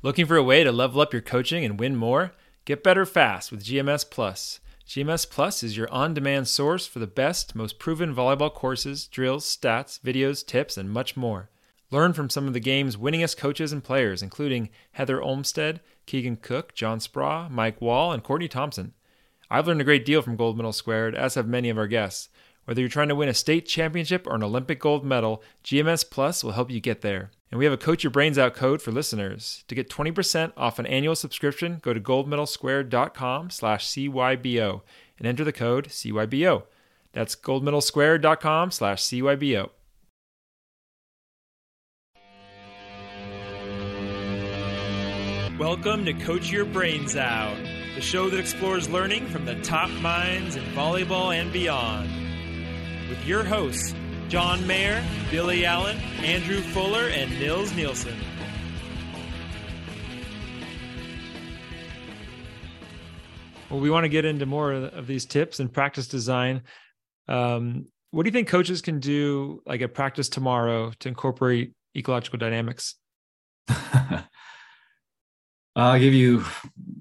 Looking for a way to level up your coaching and win more? Get better fast with GMS Plus. GMS Plus is your on demand source for the best, most proven volleyball courses, drills, stats, videos, tips, and much more. Learn from some of the game's winningest coaches and players, including Heather Olmstead, Keegan Cook, John Speraw, Mike Wall, and Courtney Thompson. I've learned a great deal from Gold Medal Squared, as have many of our guests. Whether you're trying to win a state championship or an Olympic gold medal, GMS Plus will help you get there. And we have a Coach Your Brains Out code for listeners. To get 20% off an annual subscription, go to goldmedalsquared.com slash CYBO and enter the code CYBO. That's goldmedalsquared.com slash CYBO. Welcome to Coach Your Brains Out, the show that explores learning from the top minds in volleyball and beyond. With your hosts, John Mayer, Billy Allen, Andrew Fuller, and Nils Nielsen. Well, we want to get into more of these tips and practice design. Um, what do you think coaches can do, like at practice tomorrow, to incorporate ecological dynamics? I'll give you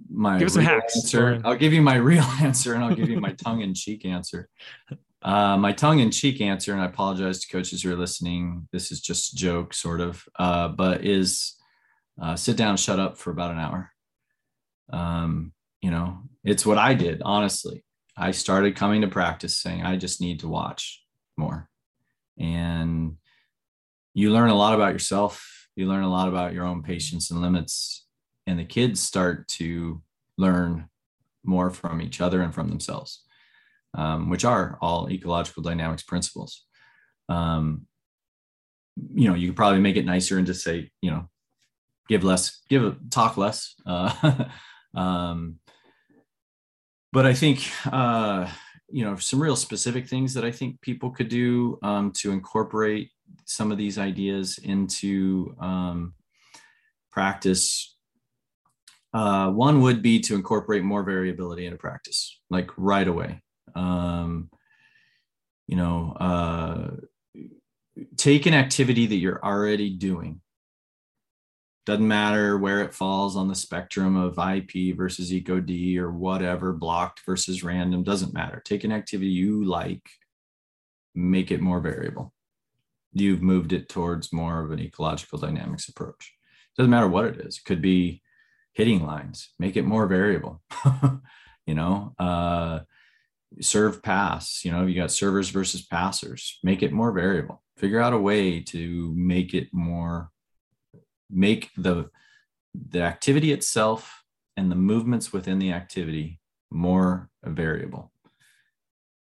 my give us some hacks. answer. I'll give you my real answer, and I'll give you my tongue-in-cheek answer. Uh, my tongue-in-cheek answer, and I apologize to coaches who are listening. This is just a joke, sort of, uh, but is uh, sit down, shut up for about an hour. Um, you know, it's what I did. Honestly, I started coming to practice saying I just need to watch more, and you learn a lot about yourself. You learn a lot about your own patience and limits, and the kids start to learn more from each other and from themselves um, which are all ecological dynamics principles. Um, you know, you could probably make it nicer and just say, you know, give less, give talk less. Uh, um, but I think, uh, you know, some real specific things that I think people could do um, to incorporate some of these ideas into um, practice uh, one would be to incorporate more variability into practice, like right away um, you know uh, take an activity that you're already doing. Doesn't matter where it falls on the spectrum of ip versus ecod or whatever blocked versus random doesn't matter. Take an activity you like make it more variable. You've moved it towards more of an ecological dynamics approach. Doesn't matter what it is. It could be hitting lines. Make it more variable. You know uh, serve pass you know you got servers versus passers make it more variable. Figure out a way to make it more make the the activity itself and the movements within the activity more variable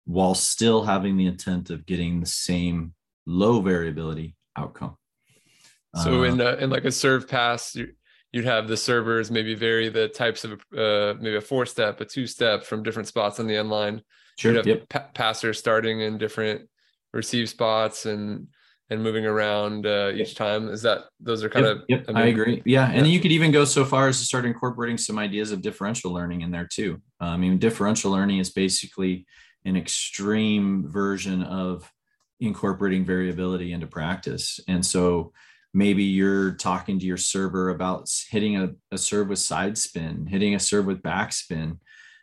while still having the intent of getting the same low variability outcome. So uh, in a, in like a serve pass you'd have the servers maybe vary the types of uh, maybe a four step, a two step from different spots on the end line. Sure. You'd have yep. pa- passers starting in different receive spots and and moving around uh, each time. Is that those are kind yep, of? Yep, I, mean, I agree. Yeah, and you could even go so far as to start incorporating some ideas of differential learning in there too. Uh, I mean, differential learning is basically an extreme version of incorporating variability into practice, and so maybe you're talking to your server about hitting a, a serve with side spin, hitting a serve with backspin,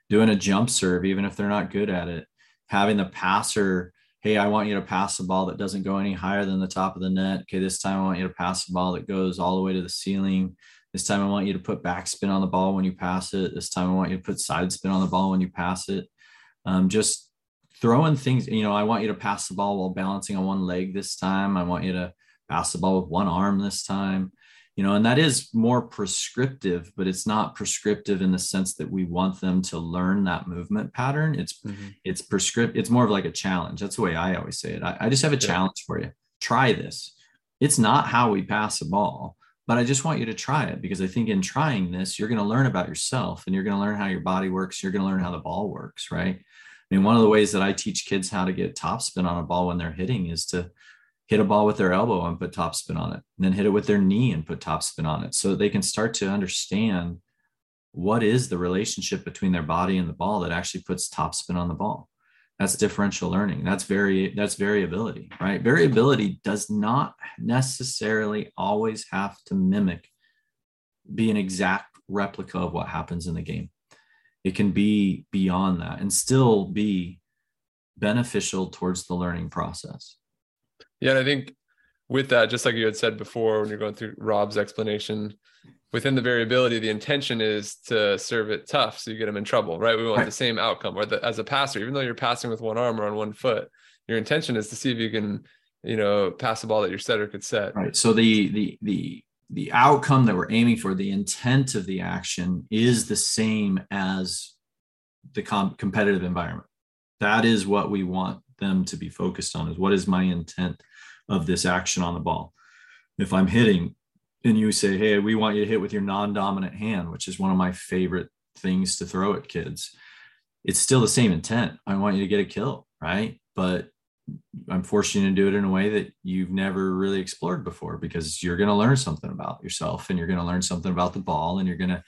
doing a jump serve, even if they're not good at it, having the passer, hey, I want you to pass the ball that doesn't go any higher than the top of the net. Okay, this time I want you to pass the ball that goes all the way to the ceiling. This time I want you to put backspin on the ball when you pass it. This time I want you to put side spin on the ball when you pass it. Um, just throwing things, you know, I want you to pass the ball while balancing on one leg this time. I want you to pass the ball with one arm this time you know and that is more prescriptive but it's not prescriptive in the sense that we want them to learn that movement pattern. It's mm-hmm. it's prescript it's more of like a challenge. That's the way i always say it. I, I just have a yeah. challenge for you. Try this. It's not how we pass a ball but i just want you to try it because i think in trying this you're going to learn about yourself and you're going to learn how your body works. You're going to learn how the ball works right? I mean one of the ways that i teach kids how to get topspin on a ball when they're hitting is to hit a ball with their elbow and put topspin on it, and then hit it with their knee and put topspin on it, so they can start to understand what is the relationship between their body and the ball that actually puts topspin on the ball. That's differential learning. That's very that's variability, right? Variability does not necessarily always have to mimic be an exact replica of what happens in the game. It can be beyond that and still be beneficial towards the learning process. Yeah, and I think with that, just like you had said before, when you're going through Rob's explanation, within the variability, the intention is to serve it tough so you get them in trouble, right? We want right. the same outcome. Or the, as a passer, even though you're passing with one arm or on one foot, your intention is to see if you can, you know, pass a ball that your setter could set. Right. So the the the the outcome that we're aiming for, the intent of the action is the same as the com- competitive environment. That is what we want them to be focused on is what is my intent of this action on the ball. If I'm hitting, and you say, Hey, we want you to hit with your non dominant hand, which is one of my favorite things to throw at kids. It's still the same intent. I want you to get a kill, right? But I'm forcing you to do it in a way that you've never really explored before because you're going to learn something about yourself and you're going to learn something about the ball and you're going to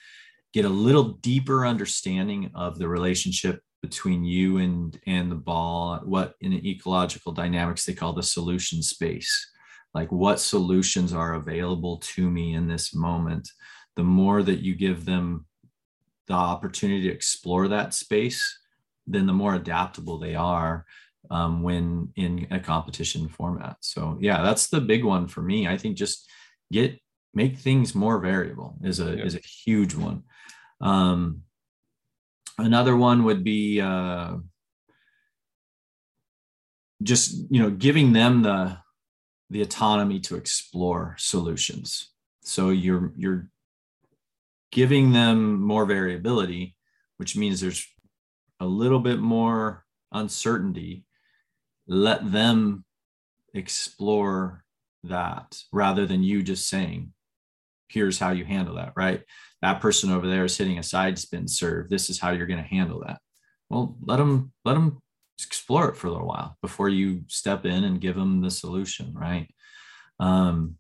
get a little deeper understanding of the relationship between you and and the ball what in ecological dynamics they call the solution space. Like what solutions are available to me in this moment? The more that you give them the opportunity to explore that space then the more adaptable they are um, when in a competition format. So yeah that's the big one for me. I think just get make things more variable is a yeah. is a huge one. Um, another one would be uh, just you know giving them the the autonomy to explore solutions. So you're you're giving them more variability, which means there's a little bit more uncertainty. Let them explore that rather than you just saying, here's how you handle that, right? That person over there is hitting a side spin serve. This is how you're going to handle that. Well, let them let them explore it for a little while before you step in and give them the solution right um,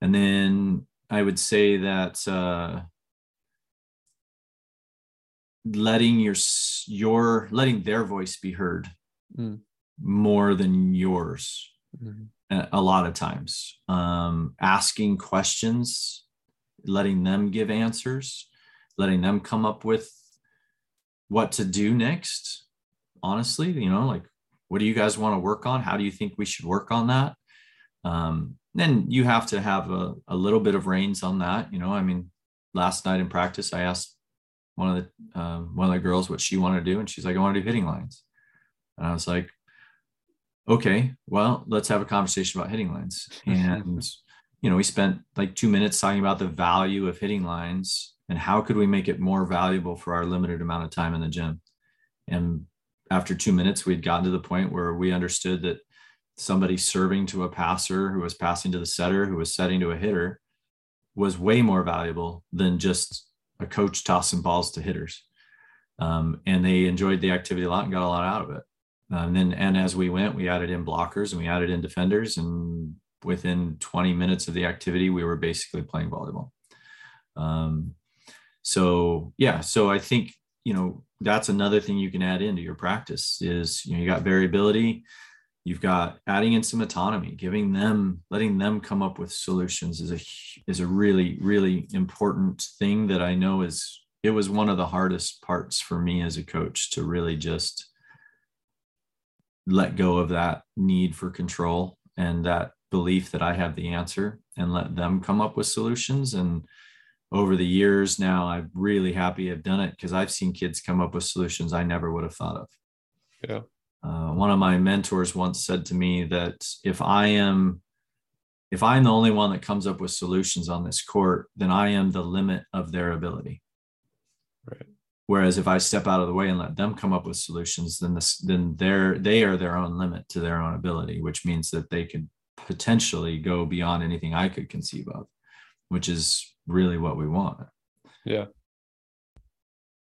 and then i would say that uh, letting your your letting their voice be heard mm. more than yours mm-hmm. a, a, lot of times um, asking questions letting them give answers letting them come up with what to do next. Honestly you know like what do you guys want to work on? How do you think we should work on that? Um, then you have to have a, a little bit of reins on that you know i mean last night in practice i asked one of the um, one of the girls what she wanted to do and she's like i want to do hitting lines. And i was like okay well let's have a conversation about hitting lines. And you know we spent like two minutes talking about the value of hitting lines and how could we make it more valuable for our limited amount of time in the gym and after two minutes, we'd gotten to the point where we understood that somebody serving to a passer who was passing to the setter who was setting to a hitter was way more valuable than just a coach tossing balls to hitters. Um, and they enjoyed the activity a lot and got a lot out of it. and then, and as we went, we added in blockers and we added in defenders. And within 20 minutes of the activity, we were basically playing volleyball. Um, so yeah, so I think you know that's another thing you can add into your practice is you know you got variability you've got adding in some autonomy giving them letting them come up with solutions is a is a really really important thing that i know is it was one of the hardest parts for me as a coach to really just let go of that need for control and that belief that i have the answer and let them come up with solutions and over the years now, I'm really happy I've done it because I've seen kids come up with solutions I never would have thought of. Yeah. Uh, one of my mentors once said to me that if I am if I'm the only one that comes up with solutions on this court, then I am the limit of their ability. Right. Whereas if I step out of the way and let them come up with solutions, then this then they're they are their own limit to their own ability, which means that they could potentially go beyond anything I could conceive of, which is really what we want. Yeah.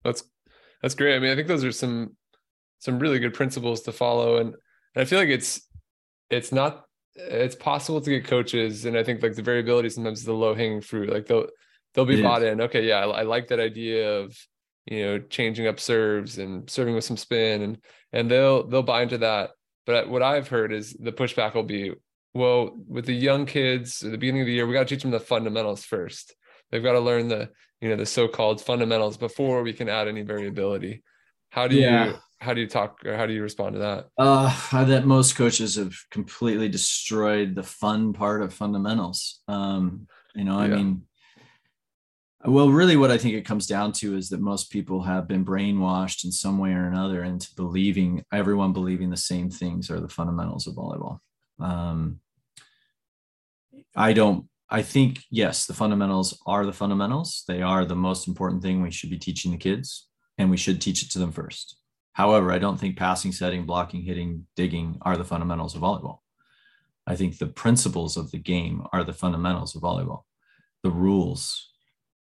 That's that's great. I mean, I think those are some some really good principles to follow and, and I feel like it's it's not it's possible to get coaches and I think like the variability sometimes is the low hanging fruit. Like they'll they'll be it bought is. in. Okay, yeah, I, I like that idea of you know changing up serves and serving with some spin and and they'll they'll buy into that. But what I've heard is the pushback will be, well, with the young kids at the beginning of the year, we got to teach them the fundamentals first. They've got to learn the you know the so-called fundamentals before we can add any variability. How do yeah. you how do you talk or how do you respond to that? Uh that most coaches have completely destroyed the fun part of fundamentals. Um you know i yeah. mean well really what i think it comes down to is that most people have been brainwashed in some way or another into believing everyone believing the same things are the fundamentals of volleyball um i don't I think, yes, the fundamentals are the fundamentals. They are the most important thing we should be teaching the kids, and we should teach it to them first. However, I don't think passing, setting, blocking, hitting, digging are the fundamentals of volleyball. I think the principles of the game are the fundamentals of volleyball. The rules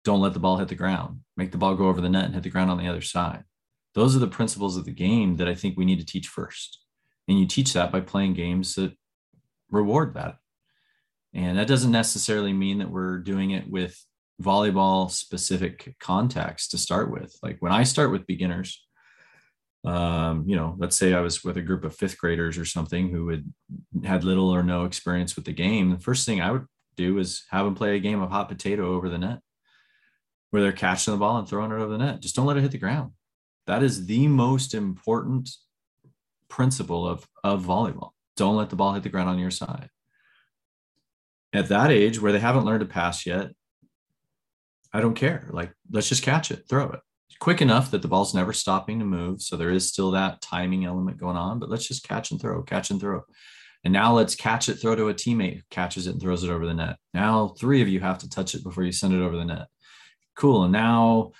don't let the ball hit the ground, make the ball go over the net and hit the ground on the other side. Those are the principles of the game that I think we need to teach first. And you teach that by playing games that reward that and that doesn't necessarily mean that we're doing it with volleyball specific context to start with. Like when I start with beginners, um, you know, let's say I was with a group of fifth graders or something who had had little or no experience with the game. The first thing I would do is have them play a game of hot potato over the net where they're catching the ball and throwing it over the net. Just don't let it hit the ground. That is the most important principle of, of volleyball. Don't let the ball hit the ground on your side at that age where they haven't learned to pass yet, I don't care. Like, let's just catch it, throw it quick enough that the ball's never stopping to move. So there is still that timing element going on, but let's just catch and throw, catch and throw. And now let's catch it, throw to a teammate who catches it and throws it over the net. Now three of you have to touch it before you send it over the net. Cool. And now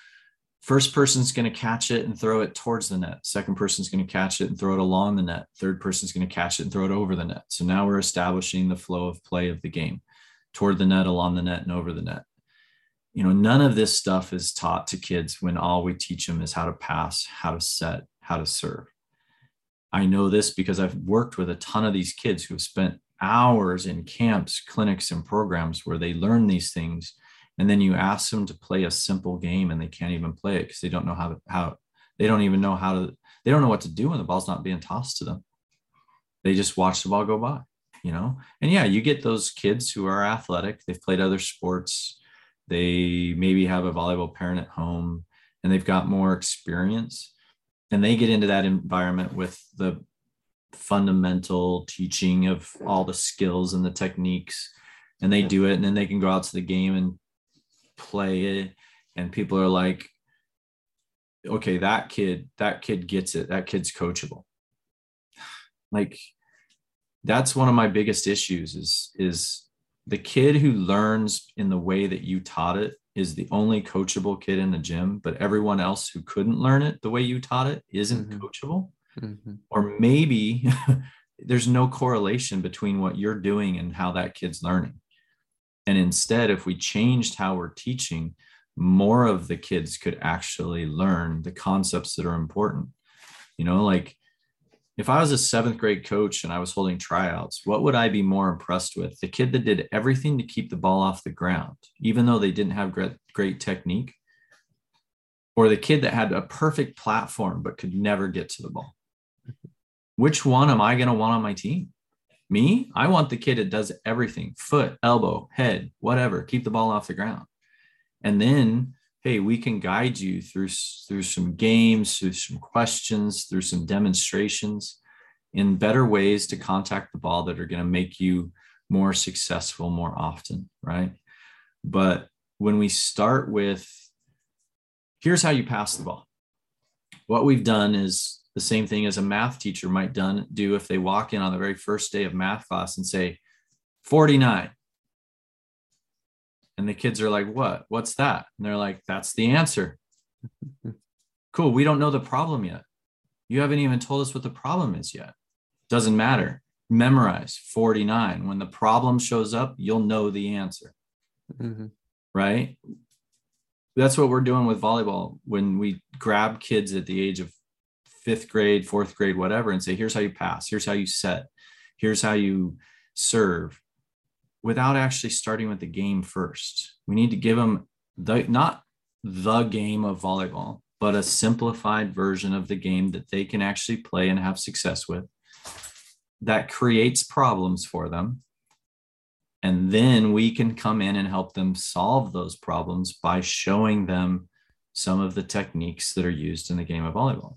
first person's going to catch it and throw it towards the net. Second person's going to catch it and throw it along the net. Third person's going to catch it and throw it over the net. So now we're establishing the flow of play of the game toward the net, along the net, and over the net. You know, none of this stuff is taught to kids when all we teach them is how to pass, how to set, how to serve. I know this because I've worked with a ton of these kids who have spent hours in camps, clinics, and programs where they learn these things. And then you ask them to play a simple game and they can't even play it because they don't know how to, how they don't even know how to, they don't know what to do when the ball's not being tossed to them. They just watch the ball go by you know? And yeah you get those kids who are athletic they've played other sports they maybe have a volleyball parent at home and they've got more experience. And they get into that environment with the fundamental teaching of all the skills and the techniques and they do it and then they can go out to the game and play it and people are like okay that kid that kid gets it that kid's coachable like that's one of my biggest issues is is the kid who learns in the way that you taught it is the only coachable kid in the gym but everyone else who couldn't learn it the way you taught it isn't mm-hmm. coachable mm-hmm. or maybe there's no correlation between what you're doing and how that kid's learning and instead if we changed how we're teaching more of the kids could actually learn the concepts that are important you know like if I was a seventh grade coach and I was holding tryouts, what would I be more impressed with? The kid that did everything to keep the ball off the ground, even though they didn't have great, great technique, or the kid that had a perfect platform but could never get to the ball? Which one am I going to want on my team? Me? I want the kid that does everything foot, elbow, head, whatever, keep the ball off the ground. And then hey we can guide you through through some games through some questions through some demonstrations in better ways to contact the ball that are going to make you more successful more often right but when we start with here's how you pass the ball what we've done is the same thing as a math teacher might done do if they walk in on the very first day of math class and say 49 and the kids are like, what? What's that? And they're like, that's the answer. cool. We don't know the problem yet. You haven't even told us what the problem is yet. Doesn't matter. Memorize 49. When the problem shows up, you'll know the answer. Mm-hmm. Right? That's what we're doing with volleyball when we grab kids at the age of fifth grade, fourth grade, whatever, and say, here's how you pass, here's how you set, here's how you serve, without actually starting with the game first. We need to give them the not the game of volleyball, but a simplified version of the game that they can actually play and have success with that creates problems for them And then we can come in and help them solve those problems by showing them some of the techniques that are used in the game of volleyball.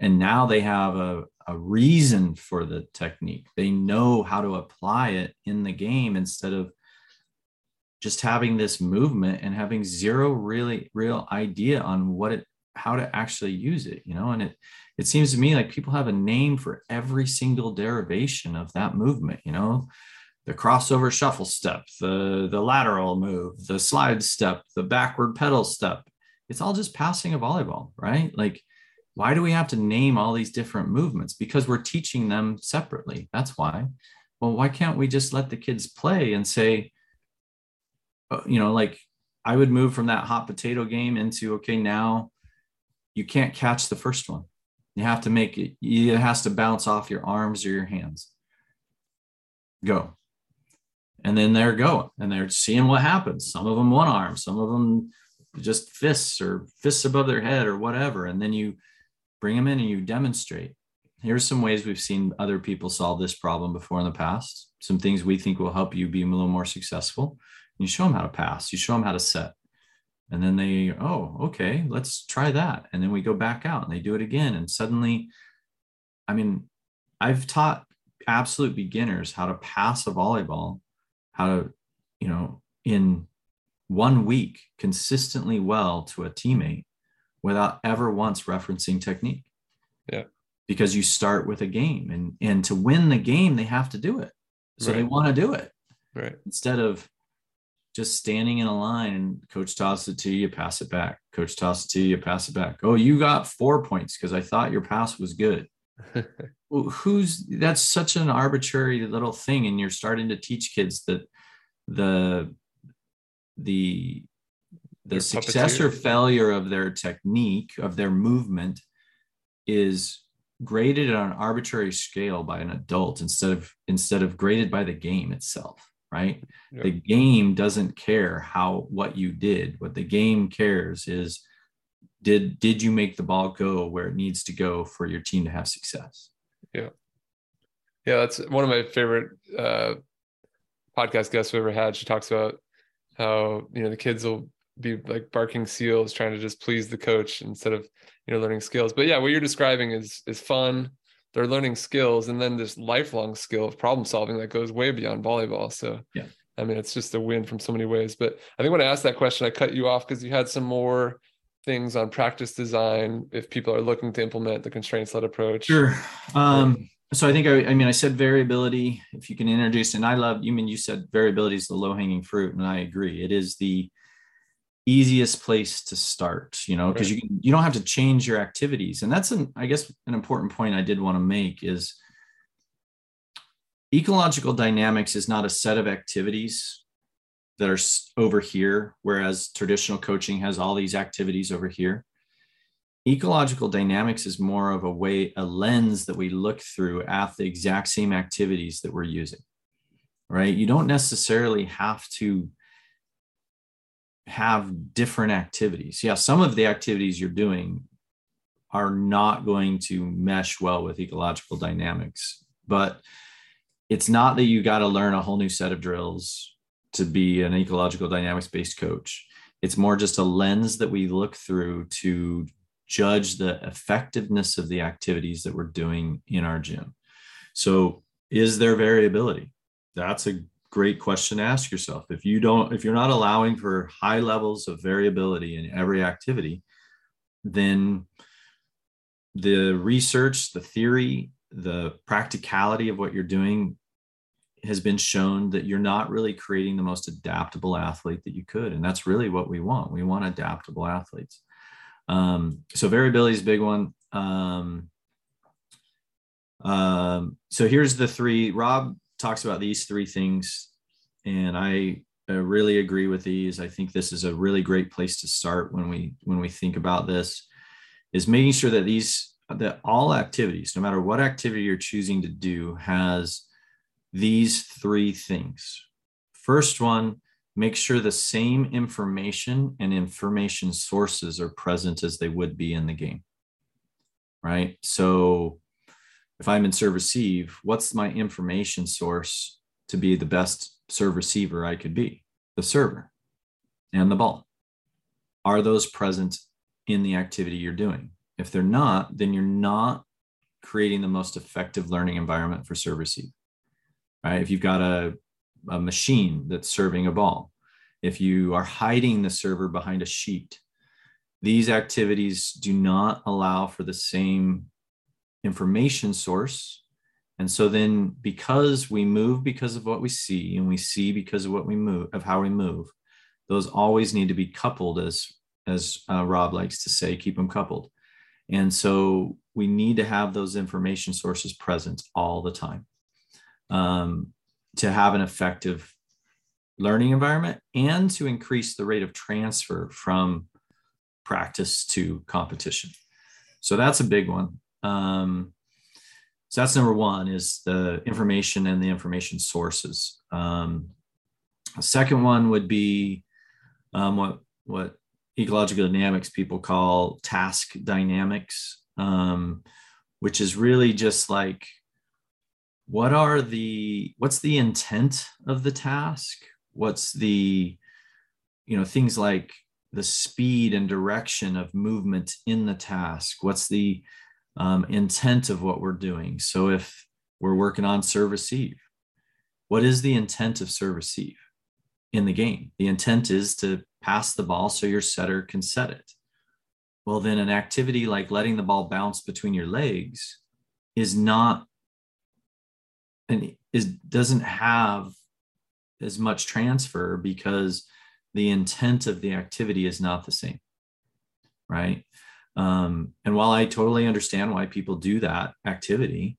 And now they have a, a reason for the technique. They know how to apply it in the game instead of just having this movement and having zero really real idea on what it how to actually use it you know? And it it seems to me like people have a name for every single derivation of that movement you know? The crossover shuffle step the the lateral move the slide step the backward pedal step. It's all just passing a volleyball right? Like why do we have to name all these different movements? Because we're teaching them separately. That's why. Well why can't we just let the kids play and say uh, you know like i would move from that hot potato game into okay now you can't catch the first one. You have to make it it has to bounce off your arms or your hands. Go. And then they're going and they're seeing what happens. Some of them one arm some of them just fists or fists above their head or whatever. And then you bring them in and you demonstrate. Here's some ways we've seen other people solve this problem before in the past. Some things we think will help you be a little more successful. You show them how to pass, you show them how to set. And then they, oh, okay, let's try that. And then we go back out and they do it again. And suddenly, I mean, I've taught absolute beginners how to pass a volleyball, how to, you know, in one week consistently well to a teammate without ever once referencing technique. Yeah. Because you start with a game and and to win the game they have to do it. So right. they want to do it. Right. Instead of just standing in a line and coach tosses it to you, pass it back. Coach tosses it to you, pass it back. Oh, you got four points because I thought your pass was good. well, who's that's such an arbitrary little thing, and you're starting to teach kids that the the the success or failure of their technique of their movement is graded on an arbitrary scale by an adult instead of instead of graded by the game itself right? Yep. the game doesn't care how what you did. What the game cares is did did you make the ball go where it needs to go for your team to have success? Yeah. Yeah that's one of my favorite uh podcast guests we ever had. She talks about how you know the kids will be like barking seals trying to just please the coach instead of you know learning skills. But yeah what you're describing is is fun. They're learning skills and then this lifelong skill of problem solving that goes way beyond volleyball. So yeah. I mean it's just a win from so many ways. But i think when i asked that question i cut you off because you had some more things on practice design if people are looking to implement the constraints led approach. Sure. Um so I think I, I, mean I said variability. If you can introduce, and I love you mean you said variability is the low hanging fruit, and I agree. It is the easiest place to start you know because right. you you don't have to change your activities. And that's an i guess an important point i did want to make is ecological dynamics is not a set of activities that are over here whereas traditional coaching has all these activities over here. Ecological dynamics is more of a way a lens that we look through at the exact same activities that we're using right? You don't necessarily have to have different activities. Yeah, some of the activities you're doing are not going to mesh well with ecological dynamics, but it's not that you got to learn a whole new set of drills to be an ecological dynamics based coach. It's more just a lens that we look through to judge the effectiveness of the activities that we're doing in our gym. So, is there variability? That's a great question to ask yourself. If you don't, if you're not allowing for high levels of variability in every activity, then the research, the theory, the practicality of what you're doing has been shown that you're not really creating the most adaptable athlete that you could. And that's really what we want. We want adaptable athletes. Um, so variability is a big one. Um, um, so here's the three. Rob talks about these three things, and I really agree with these. I think this is a really great place to start when we when we think about this. Is making sure that these that all activities, no matter what activity you're choosing to do, has these three things. First one, make sure the same information and information sources are present as they would be in the game. Right. So if I'm in serve receive, what's my information source to be the best serve receiver I could be the server and the ball. Are those present in the activity you're doing? If they're not, then you're not creating the most effective learning environment for serve receive. Right? If you've got a, a machine that's serving a ball, if you are hiding the server behind a sheet, these activities do not allow for the same information source. And so then because we move because of what we see and we see because of what we move of how we move, those always need to be coupled as as uh, Rob likes to say, keep them coupled. And so we need to have those information sources present all the time um, to have an effective learning environment and to increase the rate of transfer from practice to competition. So that's a big one. Um, so that's number one is the information and the information sources. Um, second one would be um, what what ecological dynamics people call task dynamics, um, which is really just like what are the what's the intent of the task? What's the you know things like the speed and direction of movement in the task? What's the um, intent of what we're doing? So if we're working on serve receive, what is the intent of serve receive in the game? The intent is to pass the ball so your setter can set it. Well, then an activity like letting the ball bounce between your legs is not and is doesn't have as much transfer because the intent of the activity is not the same right um, and while i totally understand why people do that activity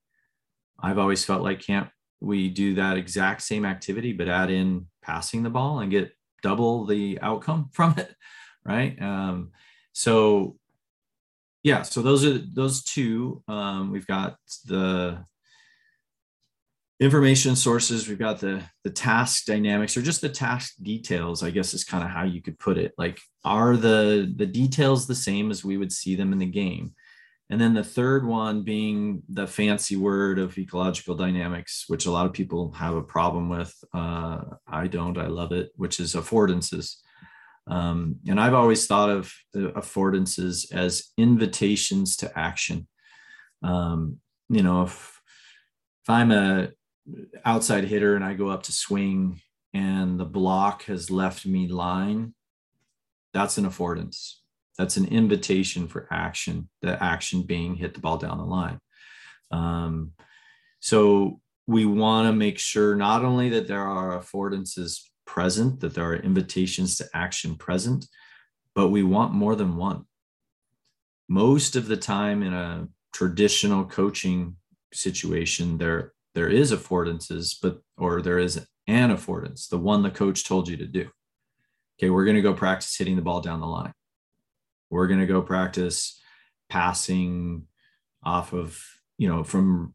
i've always felt like can't we do that exact same activity but add in passing the ball and get double the outcome from it right? Um, so yeah so those are those two um, we've got the information sources we've got the the task dynamics or just the task details i guess is kind of how you could put it. Like are the the details the same as we would see them in the game? And then the third one being the fancy word of ecological dynamics which a lot of people have a problem with. Uh, i don't i love it which is affordances. Um, and i've always thought of affordances as invitations to action. Um, you know if if i'm a outside hitter and I go up to swing and the block has left me line, that's an affordance. That's an invitation for action, the action being hit the ball down the line. Um, so we want to make sure not only that there are affordances present, that there are invitations to action present, but we want more than one. Most of the time in a traditional coaching situation, there there is affordances, but or there is an affordance, the one the coach told you to do. Okay, we're going to go practice hitting the ball down the line. We're going to go practice passing off of, you know, from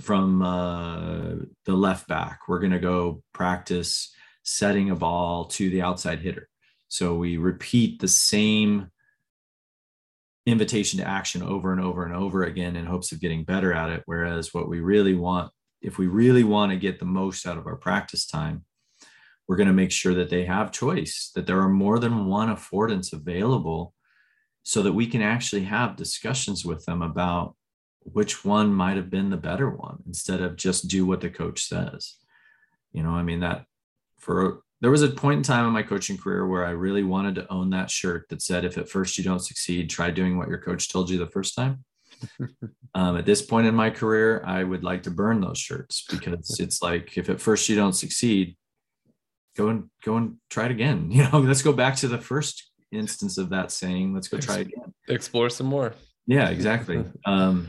from uh, the left back. We're going to go practice setting a ball to the outside hitter. So we repeat the same invitation to action over and over and over again in hopes of getting better at it. Whereas what we really want if we really want to get the most out of our practice time, we're going to make sure that they have choice, that there are more than one affordance available so that we can actually have discussions with them about which one might have been the better one instead of just do what the coach says. You know, I mean, that for there was a point in time in my coaching career where I really wanted to own that shirt that said, if at first you don't succeed, try doing what your coach told you the first time. um, at this point in my career, I would like to burn those shirts because it's like if at first you don't succeed, go and go and try it again. You know, let's go back to the first instance of that saying. Let's go try again. Explore some more. Yeah, exactly. um,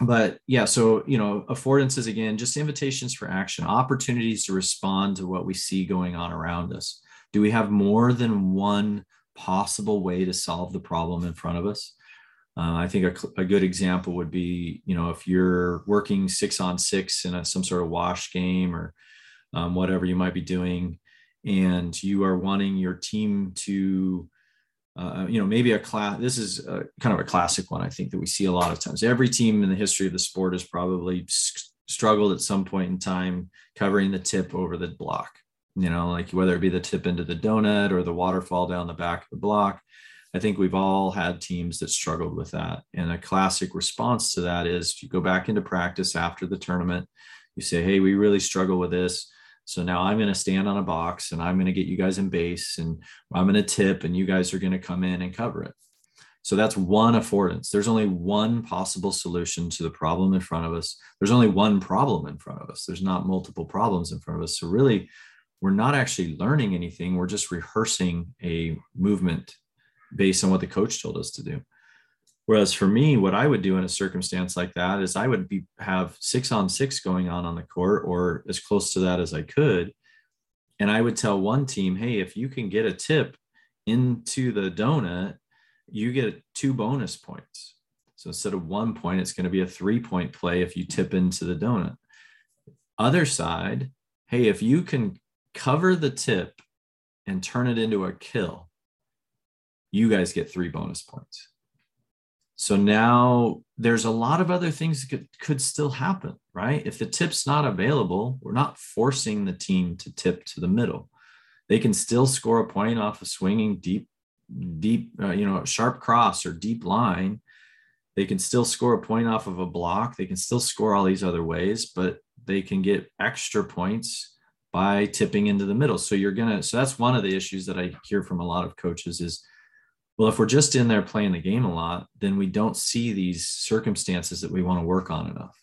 but yeah, so you know, affordances again, just invitations for action, opportunities to respond to what we see going on around us. Do we have more than one possible way to solve the problem in front of us? Uh, I think a, a, good example would be, you know, if you're working six on six in a, some sort of wash game or um, whatever you might be doing, and you are wanting your team to, uh, you know, maybe a class. This is a, kind of a classic one. I think that we see a lot of times. Every team in the history of the sport has probably struggled at some point in time covering the tip over the block, you know, like whether it be the tip into the donut or the waterfall down the back of the block. I think we've all had teams that struggled with that. And a classic response to that is you go back into practice after the tournament, you say, Hey, we really struggle with this. So now I'm going to stand on a box and I'm going to get you guys in base and I'm going to tip and you guys are going to come in and cover it. So that's one affordance. There's only one possible solution to the problem in front of us. There's only one problem in front of us. There's not multiple problems in front of us. So really, we're not actually learning anything. We're just rehearsing a movement based on what the coach told us to do. Whereas for me, what I would do in a circumstance like that is I would be have six on six going on on the court or as close to that as I could. And I would tell one team, hey, if you can get a tip into the donut, you get two bonus points. So instead of one point, it's going to be a three point play if you tip into the donut. Other side, hey, if you can cover the tip and turn it into a kill, you guys get three bonus points. So now there's a lot of other things that could, could still happen, right? If the tip's not available, we're not forcing the team to tip to the middle. They can still score a point off of swinging deep, deep, uh, you know, sharp cross or deep line. They can still score a point off of a block. They can still score all these other ways, but they can get extra points by tipping into the middle. So you're going to, so that's one of the issues that I hear from a lot of coaches is well, if we're just in there playing the game a lot, then we don't see these circumstances that we want to work on enough.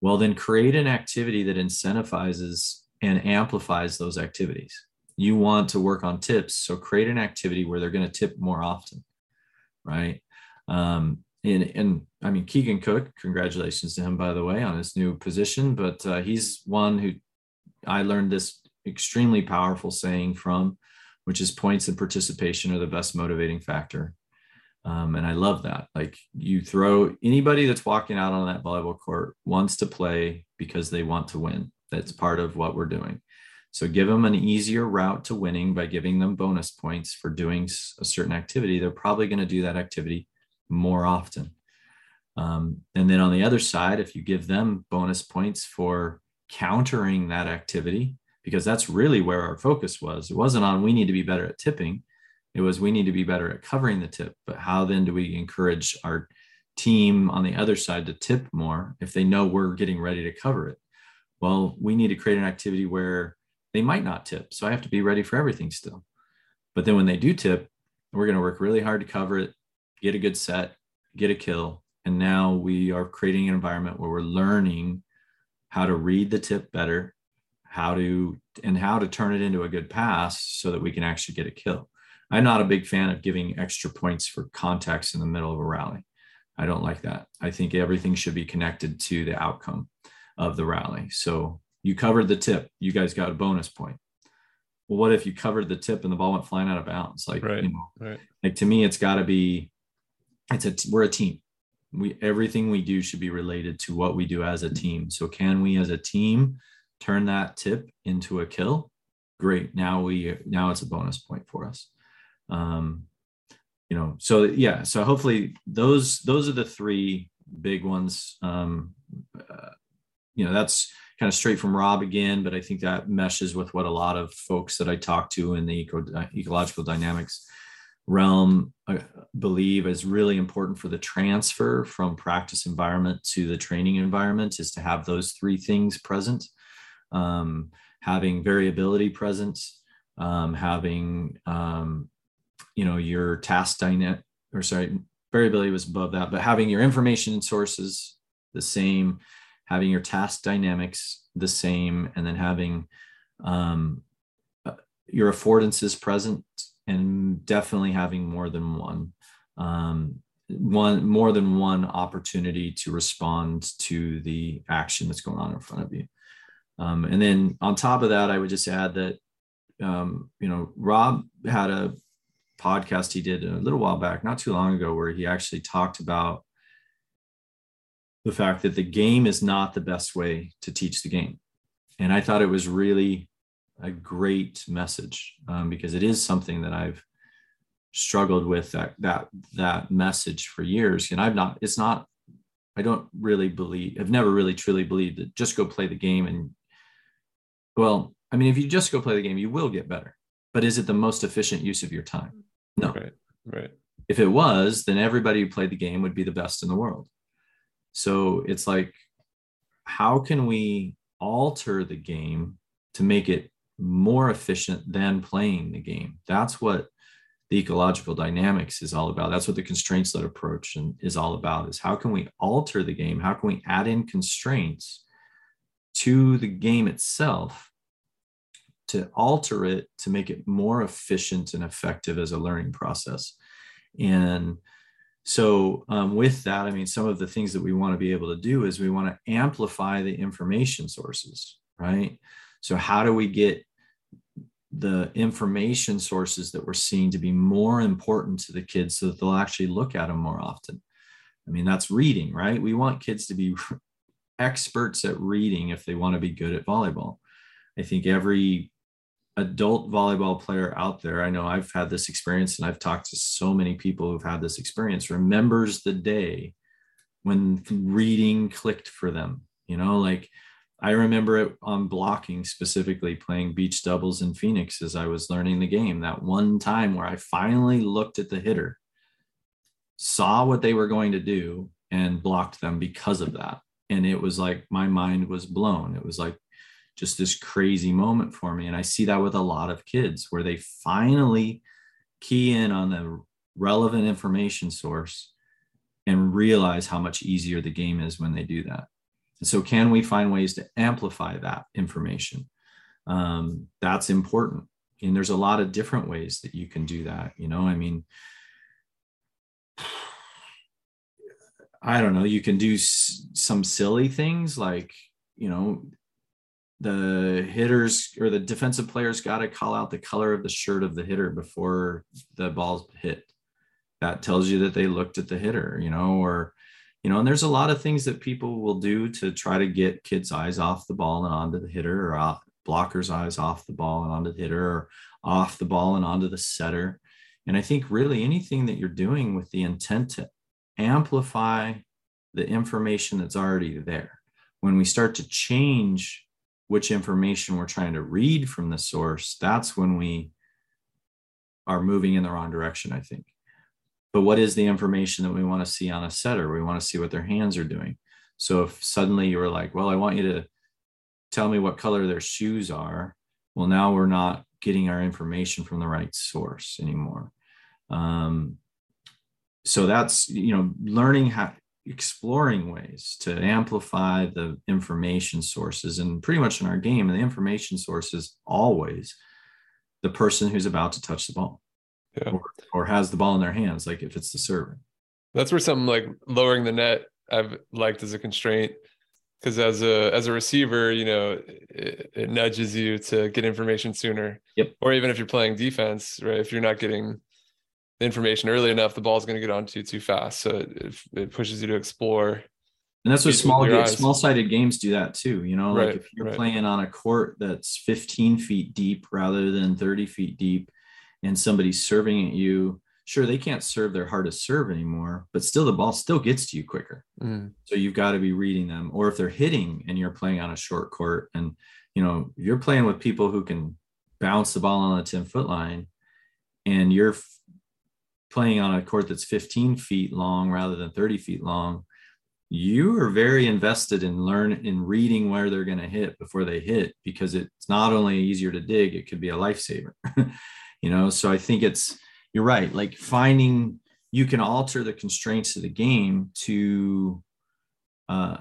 Well, then create an activity that incentivizes and amplifies those activities. You want to work on tips, so create an activity where they're going to tip more often, right? Um, and, and I mean, Keegan Cook, congratulations to him, by the way, on his new position. But uh, he's one who I learned this extremely powerful saying from which is points and participation are the best motivating factor. Um, and I love that. Like you throw anybody that's walking out on that volleyball court wants to play because they want to win. That's part of what we're doing. So give them an easier route to winning by giving them bonus points for doing a certain activity. They're probably going to do that activity more often. Um, and then on the other side, if you give them bonus points for countering that activity, because that's really where our focus was. It wasn't on we need to be better at tipping. It was we need to be better at covering the tip. But how then do we encourage our team on the other side to tip more if they know we're getting ready to cover it? Well, we need to create an activity where they might not tip. So I have to be ready for everything still. But then when they do tip, we're going to work really hard to cover it, get a good set, get a kill. And now we are creating an environment where we're learning how to read the tip better how to and how to turn it into a good pass so that we can actually get a kill. I'm not a big fan of giving extra points for contacts in the middle of a rally. I don't like that. I think everything should be connected to the outcome of the rally. So you covered the tip, you guys got a bonus point. Well, what if you covered the tip and the ball went flying out of bounds? Like, right, you know, right. like to me, it's got to be. It's a we're a team. We everything we do should be related to what we do as a team. So can we, as a team, turn that tip into a kill, great. Now we now it's a bonus point for us. Um, you know, so yeah, so hopefully those those are the three big ones. Um, uh, you know, that's kind of straight from Rob again, but I think that meshes with what a lot of folks that I talk to in the eco, ecological dynamics realm uh, believe is really important for the transfer from practice environment to the training environment is to have those three things present um, having variability present, um, having um, you know your task dynamic or sorry variability was above that, but having your information sources the same, having your task dynamics the same, and then having um, uh, your affordances present, and definitely having more than one. Um, one more than one opportunity to respond to the action that's going on in front of you um, and then on top of that, I would just add that, um, you know, Rob had a podcast he did a little while back, not too long ago, where he actually talked about the fact that the game is not the best way to teach the game. And I thought it was really a great message um, because it is something that I've struggled with that that that message for years. And I've not, it's not, I don't really believe, I've never really truly believed that just go play the game and well, I mean, if you just go play the game, you will get better. But is it the most efficient use of your time? No. Right. Right. If it was, then everybody who played the game would be the best in the world. So it's like, how can we alter the game to make it more efficient than playing the game? That's what the ecological dynamics is all about. That's what the constraints led approach and is all about is how can we alter the game? How can we add in constraints to the game itself to alter it to make it more efficient and effective as a learning process? And so um, with that, I mean, some of the things that we want to be able to do is we want to amplify the information sources, right? So how do we get the information sources that we're seeing to be more important to the kids so that they'll actually look at them more often. I mean, that's reading, right? We want kids to be experts at reading if they want to be good at volleyball. I think every adult volleyball player out there, I know I've had this experience and I've talked to so many people who've had this experience, remembers the day when reading clicked for them. You know, like I remember it on blocking specifically playing beach doubles in Phoenix as I was learning the game. That one time where I finally looked at the hitter, saw what they were going to do, and blocked them because of that. And it was like my mind was blown. It was like just this crazy moment for me. And I see that with a lot of kids where they finally key in on the relevant information source and realize how much easier the game is when they do that. And so, can we find ways to amplify that information? Um, that's important. And there's a lot of different ways that you can do that. You know, I mean, I don't know, you can do s- some silly things like, you know, the hitters or the defensive players got to call out the color of the shirt of the hitter before the ball's hit. That tells you that they looked at the hitter, you know, or you know, and there's a lot of things that people will do to try to get kids' eyes off the ball and onto the hitter, or off, blockers' eyes off the ball and onto the hitter, or off the ball and onto the setter. And I think really anything that you're doing with the intent to amplify the information that's already there. When we start to change which information we're trying to read from the source, that's when we are moving in the wrong direction, I think but what is the information that we want to see on a setter? We want to see what their hands are doing. So if suddenly you were like, well, I want you to tell me what color their shoes are, well, now we're not getting our information from the right source anymore. Um, so that's you know learning how exploring ways to amplify the information sources and pretty much in our game the information source is always the person who's about to touch the ball yeah. or, or has the ball in their hands, like if it's the server. That's where something like lowering the net I've liked as a constraint because as a as a receiver, you know, it, it, nudges you to get information sooner. Yep. Or even if you're playing defense, right? If you're not getting information early enough, the ball's going to get onto you too fast. So it, it pushes you to explore. And that's what small small sided games do that too. You know, like if you're right. playing on a court that's 15 feet deep rather than 30 feet deep, and somebody's serving at you, sure they can't serve their hardest serve anymore, but still the ball still gets to you quicker. Mm. So you've got to be reading them. Or if they're hitting and you're playing on a short court, and you know you're playing with people who can bounce the ball on the 10 foot line, and you're playing on a court that's 15 feet long rather than 30 feet long. You are very invested in learn in reading where they're going to hit before they hit because it's not only easier to dig, it could be a lifesaver. you know so i think it's you're right like finding you can alter the constraints of the game to uh,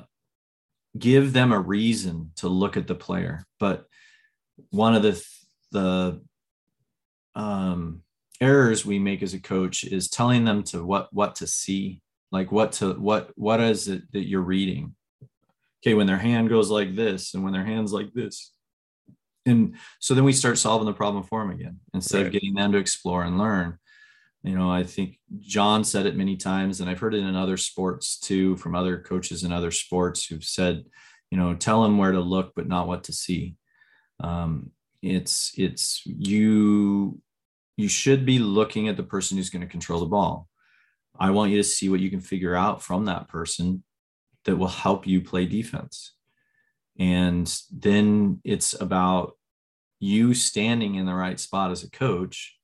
give them a reason to look at the player but one of the the um, errors we make as a coach is telling them to what what to see like what to what what is it that you're reading? Okay when their hand goes like this and when their hands like this. And so then we start solving the problem for them again instead right. of getting them to explore and learn. You know i think john said it many times and i've heard it in other sports too from other coaches in other sports who've said you know tell them where to look but not what to see. Um, it's it's you you should be looking at the person who's going to control the ball. I want you to see what you can figure out from that person that will help you play defense. And then it's about you standing in the right spot as a coach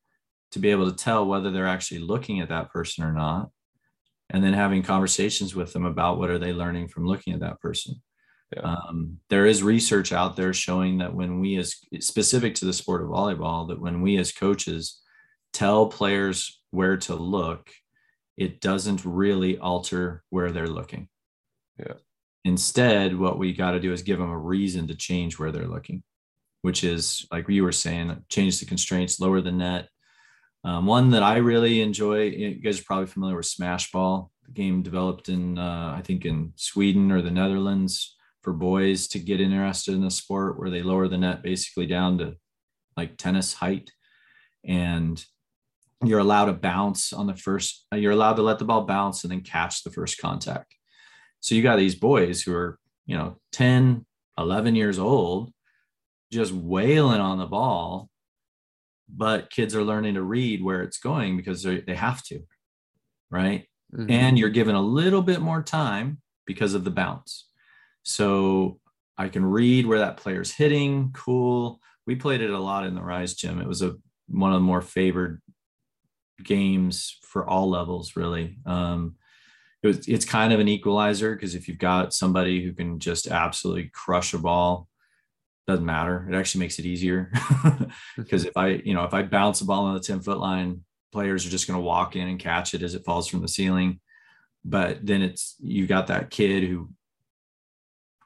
to be able to tell whether they're actually looking at that person or not and then having conversations with them about what are they learning from looking at that person. Yeah. um, there is research out there showing that when we as specific to the sport of volleyball that when we as coaches tell players where to look it doesn't really alter where they're looking. Yeah. Instead what we got to do is give them a reason to change where they're looking which is like you were saying change the constraints lower the net. Um, one that I really enjoy, you guys are probably familiar with Smash Ball, the game developed in, uh, I think, in Sweden or the Netherlands for boys to get interested in the sport, where they lower the net basically down to like tennis height. And you're allowed to bounce on the first, you're allowed to let the ball bounce and then catch the first contact. So you got these boys who are, you know, 10, 11 years old, just wailing on the ball but kids are learning to read where it's going because they have to right mm-hmm. and you're given a little bit more time because of the bounce so i can read where that player's hitting cool we played it a lot in the rise gym it was a one of the more favored games for all levels really um, it was, it's kind of an equalizer because if you've got somebody who can just absolutely crush a ball doesn't matter. It actually makes it easier because if I, you know, if I bounce a ball on the 10 foot line, players are just going to walk in and catch it as it falls from the ceiling. But then it's, you've got that kid who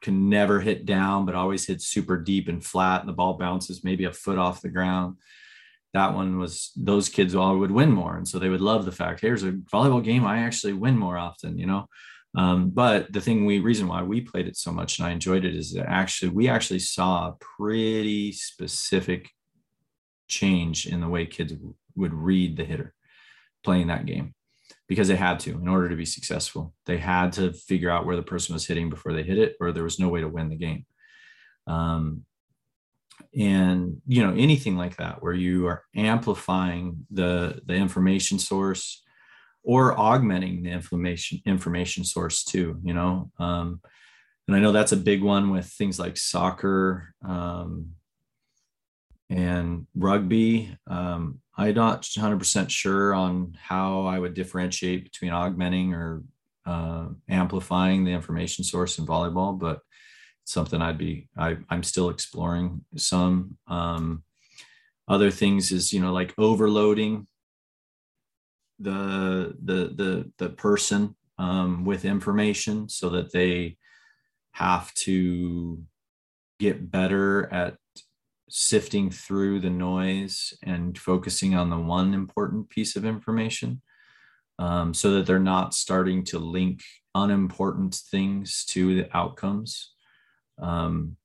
can never hit down, but always hits super deep and flat. And the ball bounces maybe a foot off the ground. That one was, those kids all would win more. And so they would love the fact, here's a volleyball game. I actually win more often, you know? Um, but the thing we reason why we played it so much and I enjoyed it is that actually we actually saw a pretty specific change in the way kids would read the hitter playing that game because they had to in order to be successful. They had to figure out where the person was hitting before they hit it, or there was no way to win the game. Um, and you know anything like that where you are amplifying the the information source or augmenting the information information source too you know um, and i know that's a big one with things like soccer um, and rugby. Um, i'm not 100% sure on how i would differentiate between augmenting or uh, amplifying the information source in volleyball but something i'd be I, i'm still exploring some um, other things is you know like overloading the the the the person um, with information so that they have to get better at sifting through the noise and focusing on the one important piece of information um, so that they're not starting to link unimportant things to the outcomes um,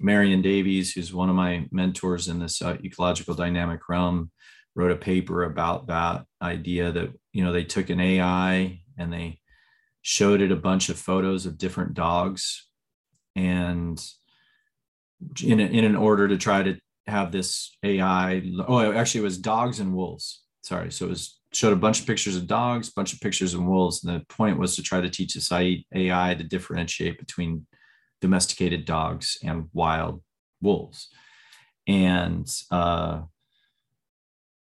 marion davies who's one of my mentors in this uh, ecological dynamic realm wrote a paper about that idea that you know they took an AI and they showed it a bunch of photos of different dogs and in, a, in an order to try to have this AI oh actually it was dogs and wolves. Sorry. So it was showed a bunch of pictures of dogs bunch of pictures of wolves. And the point was to try to teach this AI to differentiate between domesticated dogs and wild wolves. And uh,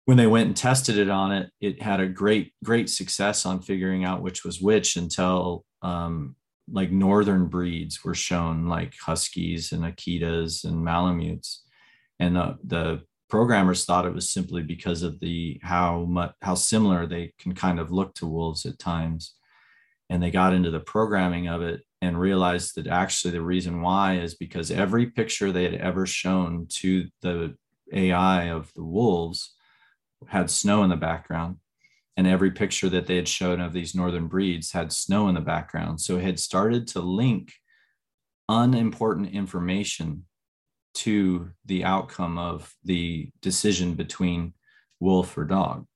when they went and tested it on it, it had a great, great success on figuring out which was which until um, like northern breeds were shown, like huskies and Akitas and Malamutes, and the, the programmers thought it was simply because of the how much how similar they can kind of look to wolves at times, and they got into the programming of it and realized that actually the reason why is because every picture they had ever shown to the AI of the wolves had snow in the background. And every picture that they had shown of these northern breeds had snow in the background. So it had started to link unimportant information to the outcome of the decision between wolf or dog.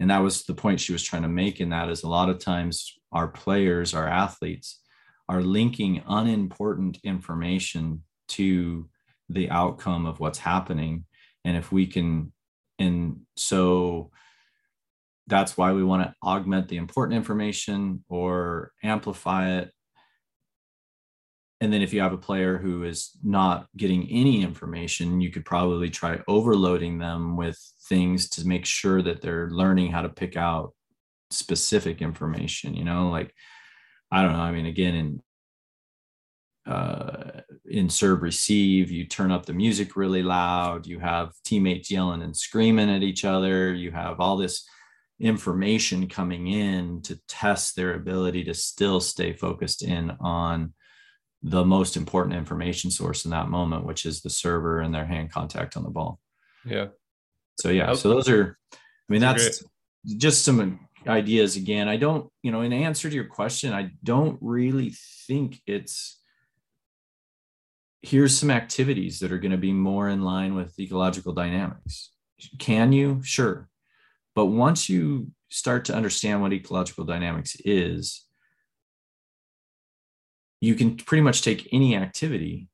And that was the point she was trying to make in that is a lot of times our players our athletes are linking unimportant information to the outcome of what's happening. And if we can and so that's why we want to augment the important information or amplify it. And then if you have a player who is not getting any information, you could probably try overloading them with things to make sure that they're learning how to pick out specific information, you know, like I don't know. I mean, again, in uh, in serve receive, you turn up the music really loud. You have teammates yelling and screaming at each other. You have all this information coming in to test their ability to still stay focused in on the most important information source in that moment, which is the server and their hand contact on the ball. Yeah. So yeah, so those are, I mean, that's, that's just some ideas again. I don't, you know, in answer to your question, I don't really think it's here's some activities that are going to be more in line with ecological dynamics. Can you? Sure. But once you start to understand what ecological dynamics is, you can pretty much take any activity,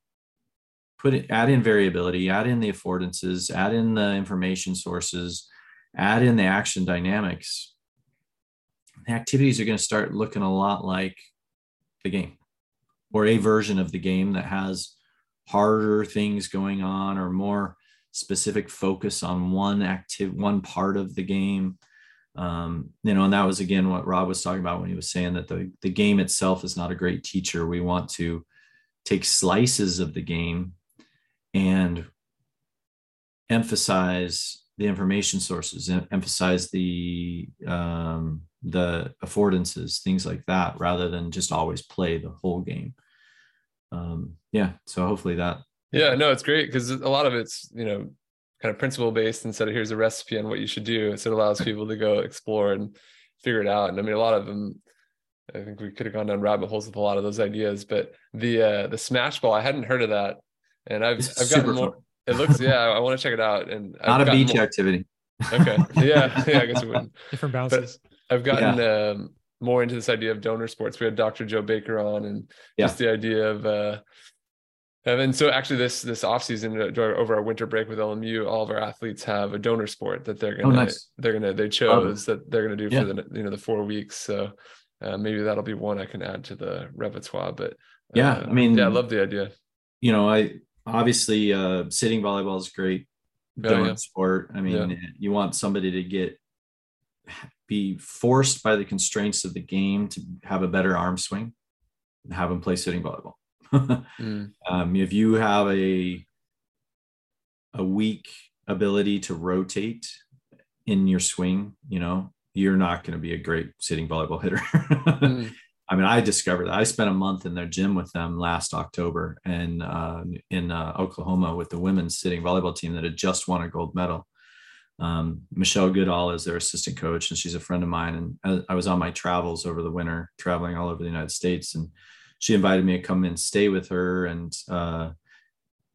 put it, add in variability, add in the affordances, add in the information sources, add in the action dynamics. Activities are going to start looking a lot like the game or a version of the game that has harder things going on or more specific focus on one active one part of the game. Um, you know and that was again what rob was talking about when he was saying that the, the game itself is not a great teacher. We want to take slices of the game and emphasize the information sources emphasize the um, the affordances things like that rather than just always play the whole game um, yeah, so hopefully that. Yeah, no, it's great because a lot of it's you know kind of principle based instead of here's a recipe on what you should do. So it allows people to go explore and figure it out. And I mean, a lot of them, I think we could have gone down rabbit holes with a lot of those ideas. But the uh, the smash ball, I hadn't heard of that, and I've it's I've gotten more. Fun. It looks yeah, I want to check it out. And not I've a beach more. activity. Okay, yeah, yeah, I guess it wouldn't. Different bounces. But I've gotten yeah. um, more into this idea of donor sports. We had Dr. Joe Baker on, and yeah. just the idea of. Uh, and so actually this this off season uh, over our winter break with LMU, all of our athletes have a donor sport that they're gonna oh, nice. they're gonna they chose that they're gonna do yeah. for the you know the four weeks. So uh, maybe that'll be one I can add to the repertoire. But uh, yeah, I mean, yeah, I love the idea. You know, I obviously uh, sitting volleyball is great donor yeah. sport. I mean, yeah. you want somebody to get be forced by the constraints of the game to have a better arm swing and have them play sitting volleyball. mm. um, if you have a a weak ability to rotate in your swing, you know, you're not going to be a great sitting volleyball hitter. mm. I mean, I discovered that I spent a month in their gym with them last October and uh, in uh, Oklahoma with the women's sitting volleyball team that had just won a gold medal um, Michelle Goodall is their assistant coach, and she's a friend of mine. And I, was on my travels over the winter, traveling all over the United States, and she invited me to come and stay with her and uh,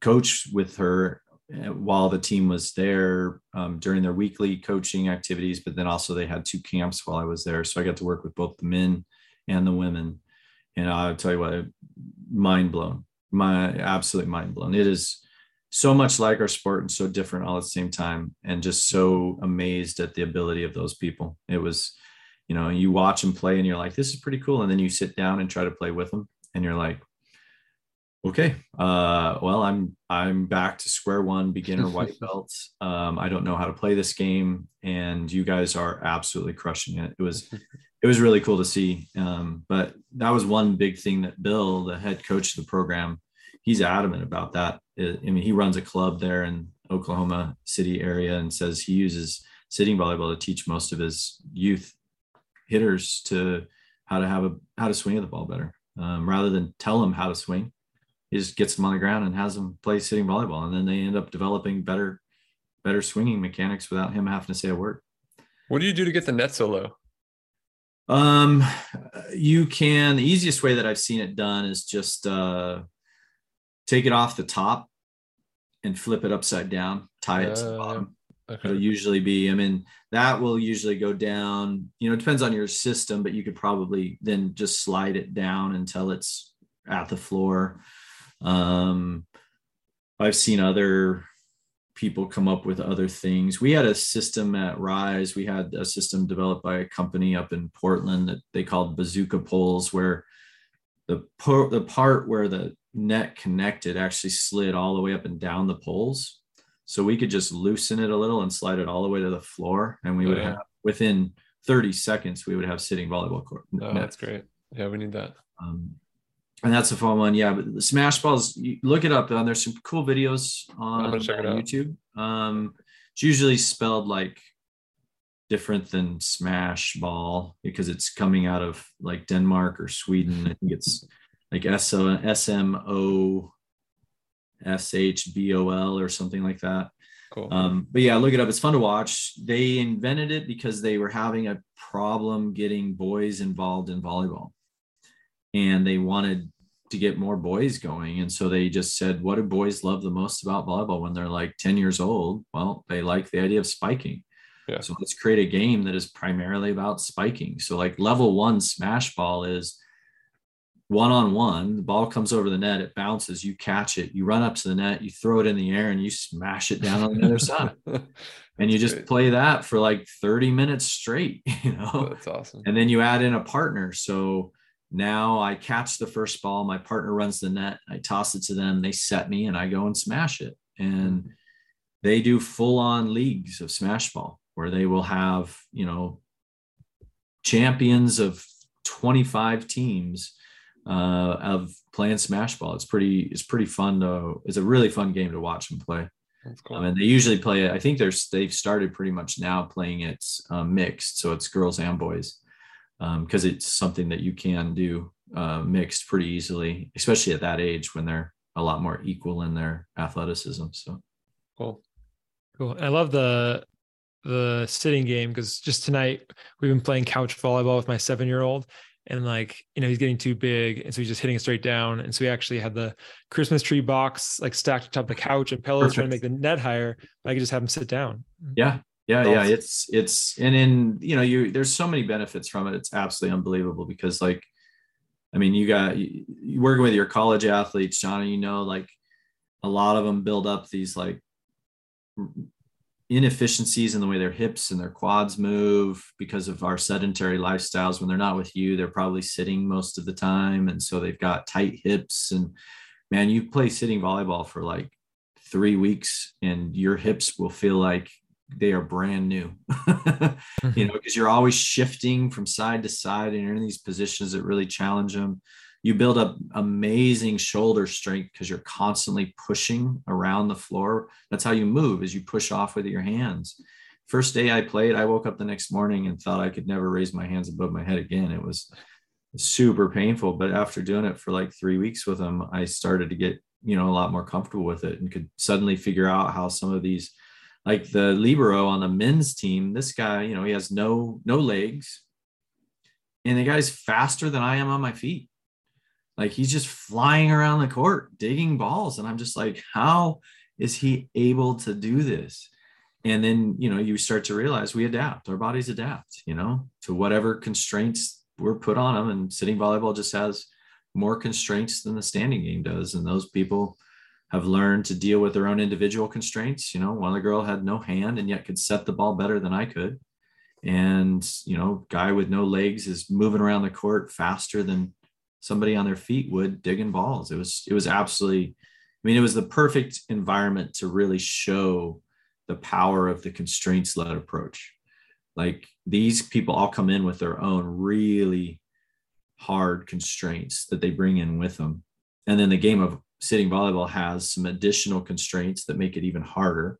coach with her uh, while the team was there um, during their weekly coaching activities. But then also they had two camps while I was there, so I got to work with both the men and the women. And I'll tell you what, mind blown, my absolute mind blown. It is so much like our sport and so different all at the same time and just so amazed at the ability of those people. It was you know you watch them play and you're like this is pretty cool. And then you sit down and try to play with them and you're like okay uh, well i'm i'm back to square one beginner white belt. Um, i don't know how to play this game. And you guys are absolutely crushing it. It was it was really cool to see um, but that was one big thing that bill the head coach of the program he's adamant about that. I mean, he runs a club there in Oklahoma City area and says he uses sitting volleyball to teach most of his youth hitters to how to have a how to swing at the ball better, um, rather than tell them how to swing. He just gets them on the ground and has them play sitting volleyball, and then they end up developing better better swinging mechanics without him having to say a word. What do you do to get the net so low? Um, you can. The easiest way that I've seen it done is just uh, take it off the top and flip it upside down, tie it uh, to the uh, bottom. Okay. It'll usually be, I mean, that will usually go down, you know, it depends on your system, but you could probably then just slide it down until it's at the floor. Um, I've seen other people come up with other things. We had a system at Rise. We had a system developed by a company up in Portland that they called bazooka poles, where the the part where the net connected actually slid all the way up and down the poles. So we could just loosen it a little and slide it all the way to the floor, and we Oh, would yeah. have within 30 seconds we would have sitting volleyball court. Oh, that's great. Yeah, we need that. Um, and that's a fun one. Yeah, but the Smash Balls, look it up. There's some cool videos on I'm gonna check it out. YouTube. Um, it's usually spelled like different than Smash Ball because it's coming out of like Denmark or Sweden. I think it's like S O S M O S H B O L or something like that. Cool. Um, but yeah, look it up. It's fun to watch. They invented it because they were having a problem getting boys involved in volleyball. And they wanted to get more boys going. And so they just said, what do boys love the most about volleyball when they're like 10 years old? Well, they like the idea of spiking. Yeah. So let's create a game that is primarily about spiking. So like level one smash ball is one on one. The ball comes over the net, it bounces, you catch it, you run up to the net, you throw it in the air, and you smash it down on the other side. And you just great. play that for like 30 minutes straight, you know? That's awesome. And then you add in a partner. So now I catch the first ball, my partner runs the net, I toss it to them, they set me, and I go and smash it. And they do full on leagues of smash ball where they will have, you know, champions of 25 teams uh, of playing smash ball. It's pretty, it's pretty fun to, it's a really fun game to watch them play. Cool. I mean, they usually play it. I think there's they've started pretty much now playing it um, mixed, so it's girls and boys, because it's something that you can do uh, mixed pretty easily, especially at that age when they're a lot more equal in their athleticism. So cool. Cool. I love the the sitting game because just tonight we've been playing couch volleyball with my seven year old. And like, you know, he's getting too big. And so he's just hitting it straight down. And so we actually had the Christmas tree box like stacked atop the couch and pillows trying to make the net higher. But I could just have him sit down. yeah, yeah, yeah. It's it's and in you know you there's so many benefits from it. It's absolutely unbelievable because like, I mean, you got you, working with your college athletes, Johnny. You know, like a lot of them build up these like inefficiencies in the way their hips and their quads move because of our sedentary lifestyles when they're not with you they're probably sitting most of the time and so they've got tight hips and man you play sitting volleyball for like three weeks and your hips will feel like they are brand new. You mm-hmm. know because you're always shifting from side to side and you're in these positions that really challenge them you build up amazing shoulder strength because you're constantly pushing around the floor. That's how you move is you push off with your hands. First day i played i woke up the next morning and thought i could never raise my hands above my head again. It was super painful but after doing it for like three weeks with them i started to get you know a lot more comfortable with it and could suddenly figure out how some of these like the libero on the men's team this guy you know he has no no legs. And the guy's faster than i am on my feet. Like he's just flying around the court digging balls. And i'm just like how is he able to do this? And then you know you start to realize we adapt. Our bodies adapt you know to whatever constraints we're put on them and sitting volleyball just has more constraints than the standing game does. And those people have learned to deal with their own individual constraints you know one of the girl had no hand and yet could set the ball better than i could and you know guy with no legs is moving around the court faster than somebody on their feet would digging balls. It was it was absolutely I mean it was the perfect environment to really show the power of the constraints led approach. Like these people all come in with their own really hard constraints that they bring in with them. And then the game of sitting volleyball has some additional constraints that make it even harder.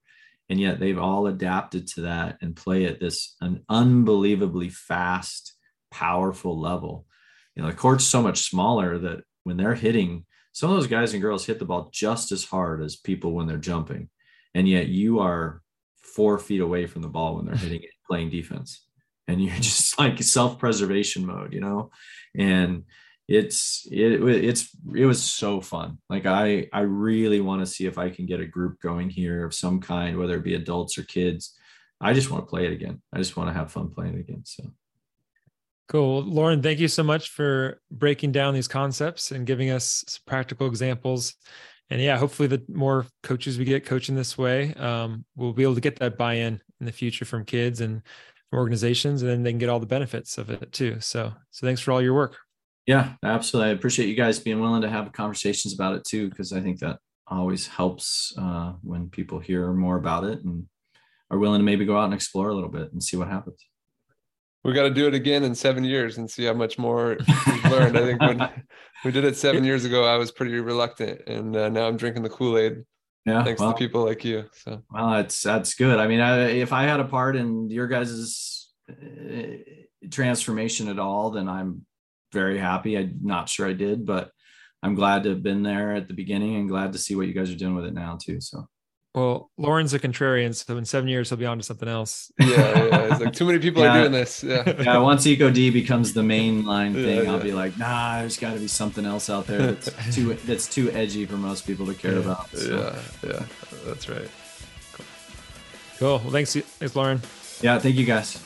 And yet they've all adapted to that and play at this an unbelievably fast, powerful level. You know the court's so much smaller that when they're hitting some of those guys and girls hit the ball just as hard as people when they're jumping. And yet you are four feet away from the ball when they're hitting it playing defense. And you're just like self-preservation mode you know? And it's it, it's it was so fun like i i really want to see if i can get a group going here of some kind whether it be adults or kids i just want to play it again i just want to have fun playing it again so Cool. Lauren, thank you so much for breaking down these concepts and giving us practical examples. And yeah, hopefully the more coaches we get coaching this way, um, we'll be able to get that buy-in in the future from kids and organizations, and then they can get all the benefits of it too. So, so thanks for all your work. Yeah, absolutely. I appreciate you guys being willing to have conversations about it too, because I think that always helps uh, when people hear more about it and are willing to maybe go out and explore a little bit and see what happens. We got to do it again in seven years and see how much more we've learned. I think when we did it seven years ago, I was pretty reluctant, and uh, now I'm drinking the Kool Aid. Yeah, thanks well, to people like you. So well, that's that's good. I mean, I, if I had a part in your guys's uh, transformation at all, then I'm very happy. I'm not sure I did, but I'm glad to have been there at the beginning and glad to see what you guys are doing with it now too. So well, Lauren's a contrarian, so in seven years he'll be on to something else. Yeah, yeah. It's like too many people yeah. are doing this. Yeah. Yeah. Once EcoD becomes the mainline thing, yeah, I'll be like, nah, there's got to be something else out there that's too that's too edgy for most people to care about. So. Yeah, yeah, that's right. Cool. Well, thanks, thanks, Lauren. Yeah, thank you guys.